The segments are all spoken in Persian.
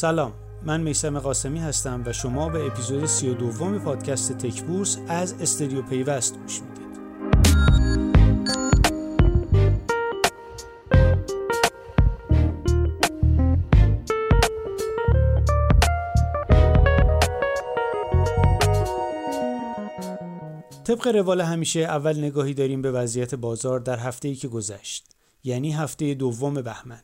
سلام من میسم قاسمی هستم و شما به اپیزود سی و دوم پادکست تک بورس از استودیو پیوست گوش می‌دید. طبق روال همیشه اول نگاهی داریم به وضعیت بازار در هفته ای که گذشت یعنی هفته دوم بهمن.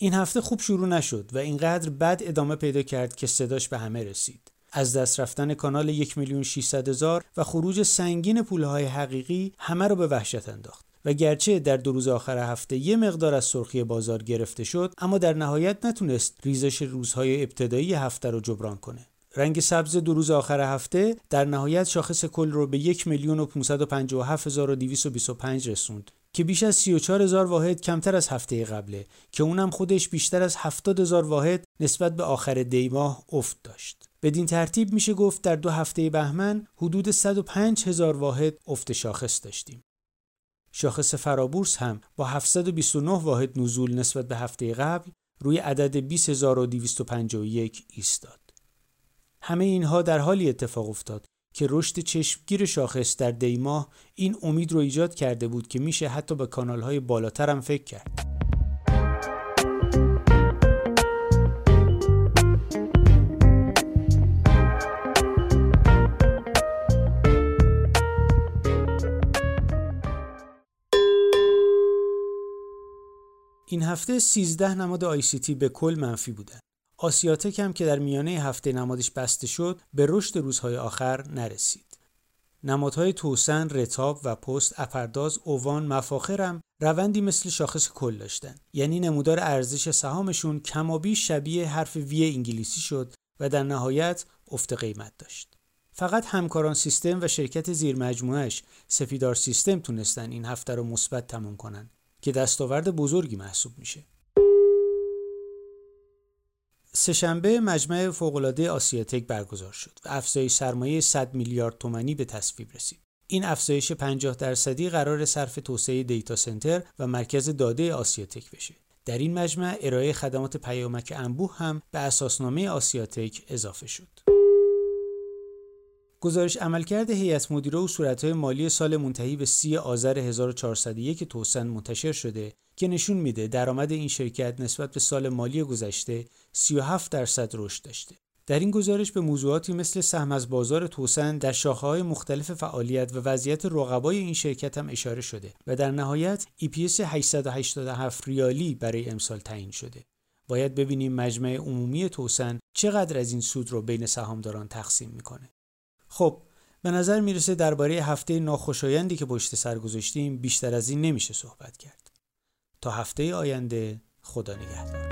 این هفته خوب شروع نشد و اینقدر بد ادامه پیدا کرد که صداش به همه رسید. از دست رفتن کانال یک میلیون هزار و خروج سنگین پولهای حقیقی همه رو به وحشت انداخت. و گرچه در دو روز آخر هفته یه مقدار از سرخی بازار گرفته شد اما در نهایت نتونست ریزش روزهای ابتدایی هفته رو جبران کنه. رنگ سبز دو روز آخر هفته در نهایت شاخص کل رو به یک میلیون و رسوند. که بیش از 34 هزار واحد کمتر از هفته قبله که اونم خودش بیشتر از 70 هزار واحد نسبت به آخر دی ماه افت داشت. بدین ترتیب میشه گفت در دو هفته بهمن حدود 105 هزار واحد افت شاخص داشتیم. شاخص فرابورس هم با 729 واحد نزول نسبت به هفته قبل روی عدد 20251 ایستاد. همه اینها در حالی اتفاق افتاد که رشد چشمگیر شاخص در دیماه این امید رو ایجاد کرده بود که میشه حتی به کانالهای بالاتر هم فکر کرد. این هفته 13 نماد آیسیتی به کل منفی بودند. آسیاتک هم که در میانه هفته نمادش بسته شد به رشد روزهای آخر نرسید. نمادهای توسن، رتاب و پست، اپرداز، اووان، مفاخرم روندی مثل شاخص کل داشتن. یعنی نمودار ارزش سهامشون کمابی شبیه حرف وی انگلیسی شد و در نهایت افت قیمت داشت. فقط همکاران سیستم و شرکت زیر مجموعش سفیدار سیستم تونستن این هفته رو مثبت تموم کنن که دستاورد بزرگی محسوب میشه. سهشنبه مجمع فوق‌العاده آسیاتک برگزار شد و افزایش سرمایه 100 میلیارد تومانی به تصویب رسید. این افزایش 50 درصدی قرار صرف توسعه دیتا سنتر و مرکز داده آسیاتک بشه. در این مجمع ارائه خدمات پیامک انبوه هم به اساسنامه آسیاتک اضافه شد. گزارش عملکرد هیئت مدیره و صورتهای مالی سال منتهی به 30 آذر 1401 توسن منتشر شده که نشون میده درآمد این شرکت نسبت به سال مالی گذشته 37 درصد رشد داشته. در این گزارش به موضوعاتی مثل سهم از بازار توسن در شاخه‌های مختلف فعالیت و وضعیت رقبای این شرکت هم اشاره شده و در نهایت EPS 887 ریالی برای امسال تعیین شده. باید ببینیم مجمع عمومی توسن چقدر از این سود رو بین سهامداران تقسیم می‌کنه. خب به نظر می‌رسه درباره هفته ناخوشایندی که پشت سر گذاشتیم بیشتر از این نمیشه صحبت کرد. تا هفته آینده خدا نگهدار